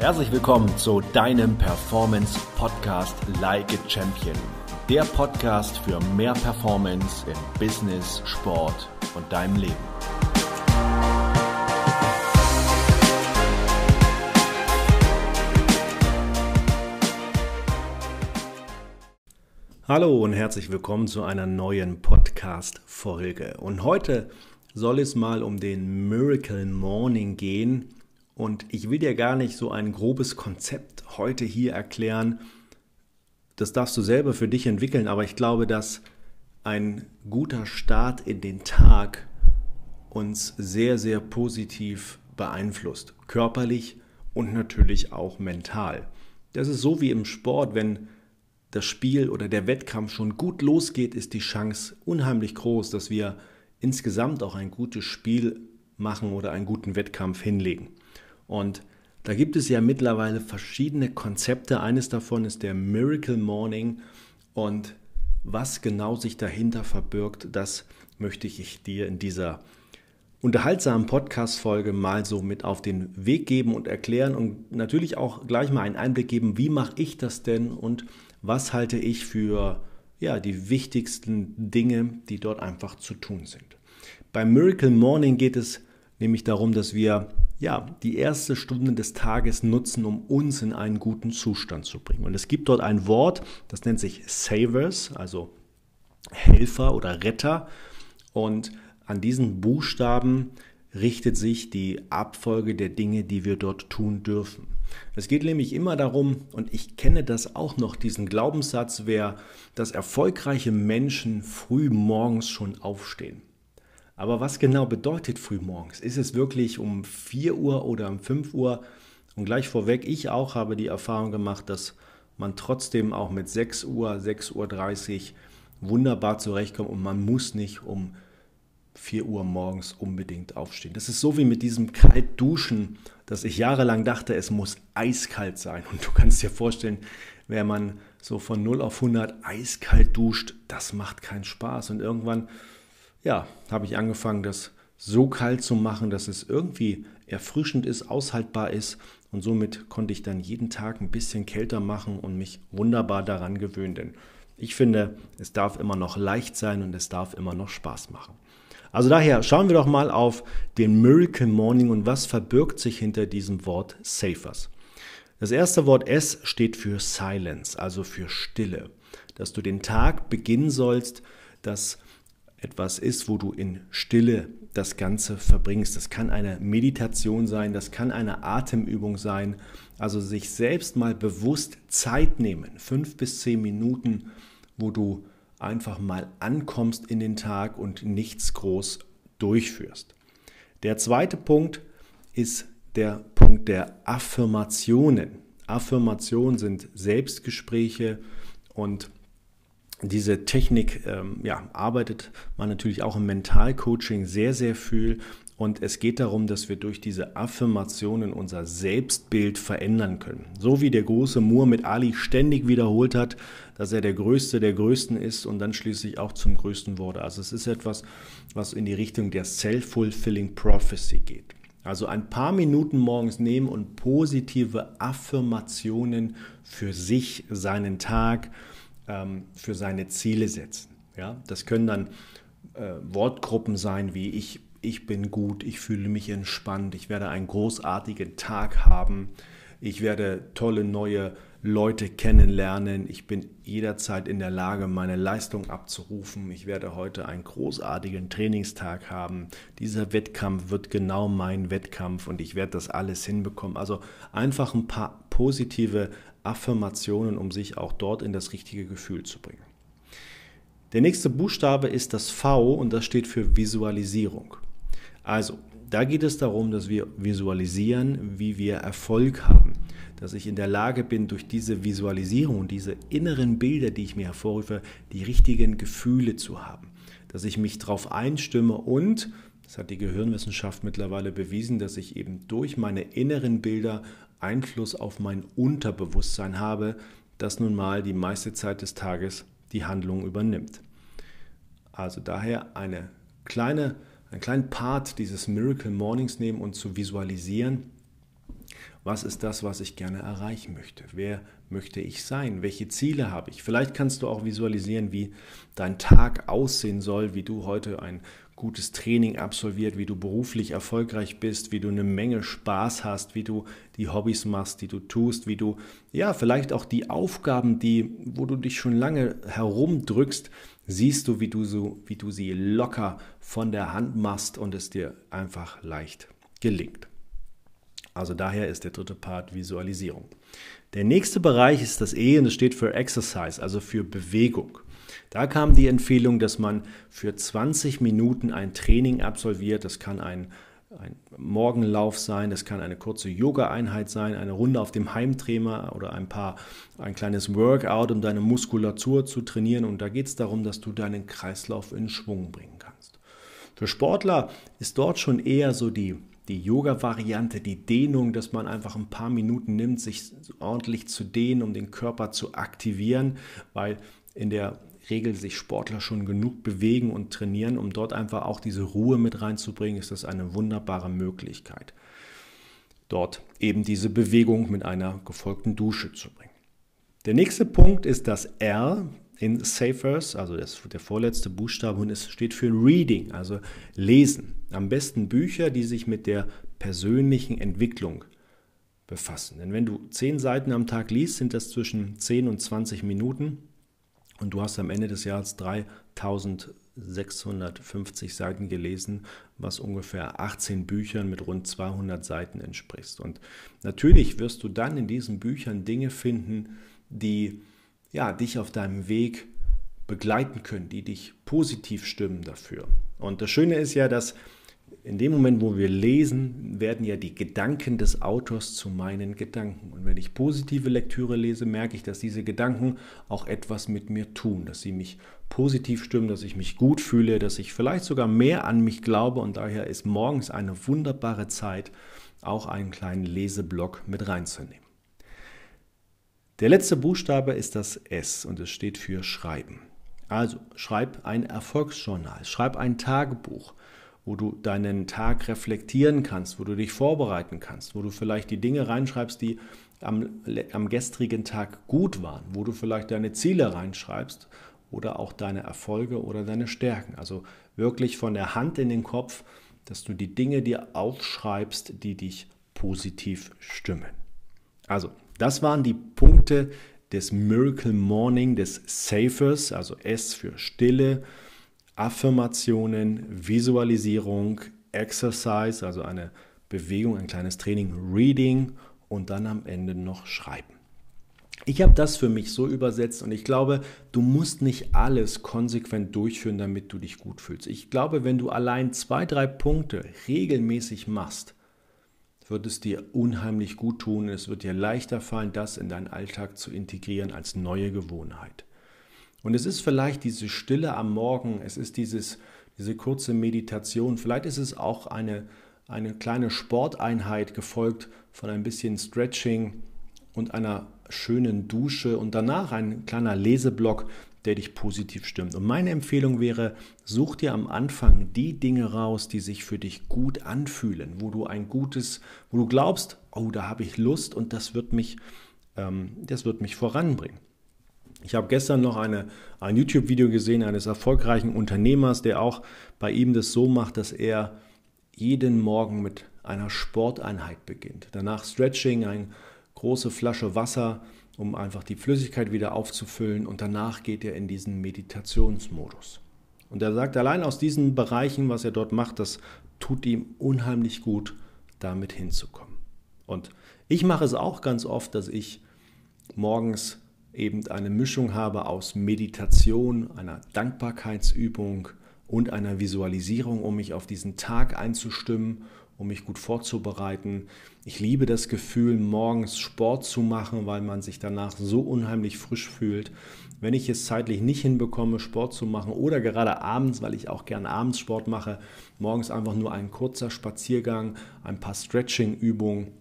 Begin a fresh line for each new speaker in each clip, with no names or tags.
Herzlich willkommen zu deinem Performance Podcast Like a Champion. Der Podcast für mehr Performance im Business, Sport und deinem Leben. Hallo und herzlich willkommen zu einer neuen Podcast-Folge. Und heute soll es mal um den Miracle Morning gehen und ich will dir gar nicht so ein grobes Konzept heute hier erklären. Das darfst du selber für dich entwickeln, aber ich glaube, dass ein guter Start in den Tag uns sehr, sehr positiv beeinflusst. Körperlich und natürlich auch mental. Das ist so wie im Sport, wenn das Spiel oder der Wettkampf schon gut losgeht, ist die Chance unheimlich groß, dass wir insgesamt auch ein gutes Spiel machen oder einen guten Wettkampf hinlegen. Und da gibt es ja mittlerweile verschiedene Konzepte. Eines davon ist der Miracle Morning. Und was genau sich dahinter verbirgt, das möchte ich dir in dieser unterhaltsamen Podcast-Folge mal so mit auf den Weg geben und erklären und natürlich auch gleich mal einen Einblick geben, wie mache ich das denn und was halte ich für ja, die wichtigsten Dinge, die dort einfach zu tun sind. Beim Miracle Morning geht es nämlich darum, dass wir ja, die erste Stunde des Tages nutzen, um uns in einen guten Zustand zu bringen. Und es gibt dort ein Wort, das nennt sich Savers, also Helfer oder Retter. Und an diesen Buchstaben richtet sich die Abfolge der Dinge, die wir dort tun dürfen. Es geht nämlich immer darum, und ich kenne das auch noch, diesen Glaubenssatz, wer, dass erfolgreiche Menschen früh morgens schon aufstehen. Aber was genau bedeutet frühmorgens? Ist es wirklich um 4 Uhr oder um 5 Uhr? Und gleich vorweg, ich auch habe die Erfahrung gemacht, dass man trotzdem auch mit 6 Uhr, 6.30 Uhr wunderbar zurechtkommt und man muss nicht um 4 Uhr morgens unbedingt aufstehen. Das ist so wie mit diesem Kaltduschen, dass ich jahrelang dachte, es muss eiskalt sein. Und du kannst dir vorstellen, wenn man so von 0 auf 100 eiskalt duscht, das macht keinen Spaß. Und irgendwann ja, habe ich angefangen, das so kalt zu machen, dass es irgendwie erfrischend ist, aushaltbar ist. Und somit konnte ich dann jeden Tag ein bisschen kälter machen und mich wunderbar daran gewöhnen. Denn ich finde, es darf immer noch leicht sein und es darf immer noch Spaß machen. Also daher schauen wir doch mal auf den Miracle Morning und was verbirgt sich hinter diesem Wort Safers. Das erste Wort S steht für Silence, also für Stille. Dass du den Tag beginnen sollst, dass etwas ist, wo du in Stille das Ganze verbringst. Das kann eine Meditation sein, das kann eine Atemübung sein. Also sich selbst mal bewusst Zeit nehmen, fünf bis zehn Minuten, wo du einfach mal ankommst in den Tag und nichts groß durchführst. Der zweite Punkt ist der Punkt der Affirmationen. Affirmationen sind Selbstgespräche und diese Technik ähm, ja, arbeitet man natürlich auch im Mentalcoaching sehr, sehr viel. Und es geht darum, dass wir durch diese Affirmationen unser Selbstbild verändern können. So wie der große Muhammad Ali ständig wiederholt hat, dass er der Größte der Größten ist und dann schließlich auch zum Größten wurde. Also es ist etwas, was in die Richtung der Self-Fulfilling Prophecy geht. Also ein paar Minuten morgens nehmen und positive Affirmationen für sich, seinen Tag, ähm, für seine Ziele setzen. Ja? Das können dann äh, Wortgruppen sein wie ich, ich bin gut, ich fühle mich entspannt, ich werde einen großartigen Tag haben, ich werde tolle neue Leute kennenlernen, ich bin jederzeit in der Lage, meine Leistung abzurufen, ich werde heute einen großartigen Trainingstag haben, dieser Wettkampf wird genau mein Wettkampf und ich werde das alles hinbekommen. Also einfach ein paar positive Affirmationen, um sich auch dort in das richtige Gefühl zu bringen. Der nächste Buchstabe ist das V und das steht für Visualisierung. Also, da geht es darum, dass wir visualisieren, wie wir Erfolg haben. Dass ich in der Lage bin, durch diese Visualisierung diese inneren Bilder, die ich mir hervorrufe, die richtigen Gefühle zu haben. Dass ich mich darauf einstimme und, das hat die Gehirnwissenschaft mittlerweile bewiesen, dass ich eben durch meine inneren Bilder Einfluss auf mein Unterbewusstsein habe, das nun mal die meiste Zeit des Tages die Handlung übernimmt. Also daher eine kleine, einen kleinen Part dieses Miracle Mornings nehmen und zu visualisieren, Was ist das, was ich gerne erreichen möchte? Wer möchte ich sein? Welche Ziele habe ich? Vielleicht kannst du auch visualisieren, wie dein Tag aussehen soll, wie du heute ein gutes Training absolviert, wie du beruflich erfolgreich bist, wie du eine Menge Spaß hast, wie du die Hobbys machst, die du tust, wie du ja vielleicht auch die Aufgaben, die wo du dich schon lange herumdrückst, siehst du, wie du so wie du sie locker von der Hand machst und es dir einfach leicht gelingt. Also daher ist der dritte Part Visualisierung. Der nächste Bereich ist das E und es steht für Exercise, also für Bewegung. Da kam die Empfehlung, dass man für 20 Minuten ein Training absolviert. Das kann ein, ein Morgenlauf sein, das kann eine kurze Yoga-Einheit sein, eine Runde auf dem Heimtrainer oder ein paar, ein kleines Workout, um deine Muskulatur zu trainieren. Und da geht es darum, dass du deinen Kreislauf in Schwung bringen kannst. Für Sportler ist dort schon eher so die die Yoga-Variante, die Dehnung, dass man einfach ein paar Minuten nimmt, sich ordentlich zu dehnen, um den Körper zu aktivieren, weil in der Regel sich Sportler schon genug bewegen und trainieren, um dort einfach auch diese Ruhe mit reinzubringen, ist das eine wunderbare Möglichkeit. Dort eben diese Bewegung mit einer gefolgten Dusche zu bringen. Der nächste Punkt ist das R in Safers, also das, der vorletzte Buchstabe, und es steht für Reading, also Lesen. Am besten Bücher, die sich mit der persönlichen Entwicklung befassen. Denn wenn du zehn Seiten am Tag liest, sind das zwischen 10 und 20 Minuten und du hast am Ende des Jahres 3650 Seiten gelesen, was ungefähr 18 Büchern mit rund 200 Seiten entspricht. Und natürlich wirst du dann in diesen Büchern Dinge finden, die ja, dich auf deinem Weg begleiten können, die dich positiv stimmen dafür. Und das Schöne ist ja, dass in dem Moment, wo wir lesen, werden ja die Gedanken des Autors zu meinen Gedanken. Und wenn ich positive Lektüre lese, merke ich, dass diese Gedanken auch etwas mit mir tun, dass sie mich positiv stimmen, dass ich mich gut fühle, dass ich vielleicht sogar mehr an mich glaube. Und daher ist morgens eine wunderbare Zeit, auch einen kleinen Leseblock mit reinzunehmen. Der letzte Buchstabe ist das S und es steht für Schreiben. Also schreib ein Erfolgsjournal, schreib ein Tagebuch, wo du deinen Tag reflektieren kannst, wo du dich vorbereiten kannst, wo du vielleicht die Dinge reinschreibst, die am, am gestrigen Tag gut waren, wo du vielleicht deine Ziele reinschreibst oder auch deine Erfolge oder deine Stärken. Also wirklich von der Hand in den Kopf, dass du die Dinge dir aufschreibst, die dich positiv stimmen. Also das waren die Punkte des Miracle Morning, des Safers, also S für Stille, Affirmationen, Visualisierung, Exercise, also eine Bewegung, ein kleines Training, Reading und dann am Ende noch Schreiben. Ich habe das für mich so übersetzt und ich glaube, du musst nicht alles konsequent durchführen, damit du dich gut fühlst. Ich glaube, wenn du allein zwei, drei Punkte regelmäßig machst, wird es dir unheimlich gut tun. Es wird dir leichter fallen, das in deinen Alltag zu integrieren als neue Gewohnheit. Und es ist vielleicht diese Stille am Morgen, es ist dieses, diese kurze Meditation, vielleicht ist es auch eine, eine kleine Sporteinheit gefolgt von ein bisschen Stretching und einer schönen Dusche und danach ein kleiner Leseblock, der dich positiv stimmt. Und meine Empfehlung wäre, such dir am Anfang die Dinge raus, die sich für dich gut anfühlen, wo du ein gutes, wo du glaubst, oh, da habe ich Lust und das wird mich, ähm, das wird mich voranbringen. Ich habe gestern noch eine, ein YouTube-Video gesehen eines erfolgreichen Unternehmers, der auch bei ihm das so macht, dass er jeden Morgen mit einer Sporteinheit beginnt. Danach Stretching, eine große Flasche Wasser, um einfach die Flüssigkeit wieder aufzufüllen und danach geht er in diesen Meditationsmodus. Und er sagt, allein aus diesen Bereichen, was er dort macht, das tut ihm unheimlich gut, damit hinzukommen. Und ich mache es auch ganz oft, dass ich morgens eben eine Mischung habe aus Meditation, einer Dankbarkeitsübung und einer Visualisierung, um mich auf diesen Tag einzustimmen um mich gut vorzubereiten. Ich liebe das Gefühl, morgens Sport zu machen, weil man sich danach so unheimlich frisch fühlt. Wenn ich es zeitlich nicht hinbekomme, Sport zu machen oder gerade abends, weil ich auch gerne abends Sport mache, morgens einfach nur ein kurzer Spaziergang, ein paar Stretching-Übungen,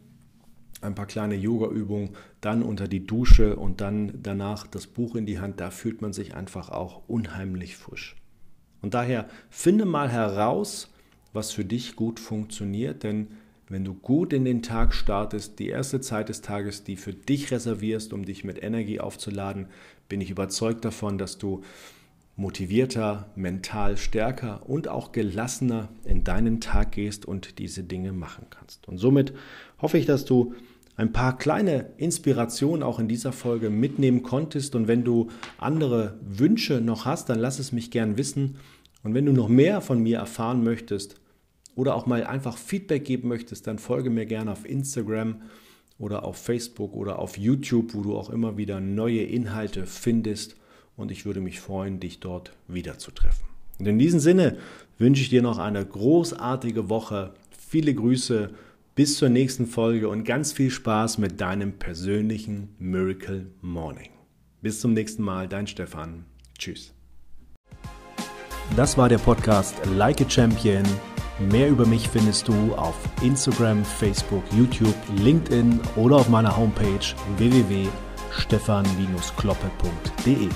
ein paar kleine Yoga-Übungen, dann unter die Dusche und dann danach das Buch in die Hand, da fühlt man sich einfach auch unheimlich frisch. Und daher finde mal heraus, was für dich gut funktioniert, denn wenn du gut in den Tag startest, die erste Zeit des Tages, die für dich reservierst, um dich mit Energie aufzuladen, bin ich überzeugt davon, dass du motivierter, mental stärker und auch gelassener in deinen Tag gehst und diese Dinge machen kannst. Und somit hoffe ich, dass du ein paar kleine Inspirationen auch in dieser Folge mitnehmen konntest. Und wenn du andere Wünsche noch hast, dann lass es mich gern wissen. Und wenn du noch mehr von mir erfahren möchtest oder auch mal einfach Feedback geben möchtest, dann folge mir gerne auf Instagram oder auf Facebook oder auf YouTube, wo du auch immer wieder neue Inhalte findest. Und ich würde mich freuen, dich dort wiederzutreffen. Und in diesem Sinne wünsche ich dir noch eine großartige Woche. Viele Grüße bis zur nächsten Folge und ganz viel Spaß mit deinem persönlichen Miracle Morning. Bis zum nächsten Mal, dein Stefan. Tschüss. Das war der Podcast Like a Champion. Mehr über mich findest du auf Instagram, Facebook, YouTube, LinkedIn oder auf meiner Homepage www.stefan-kloppe.de.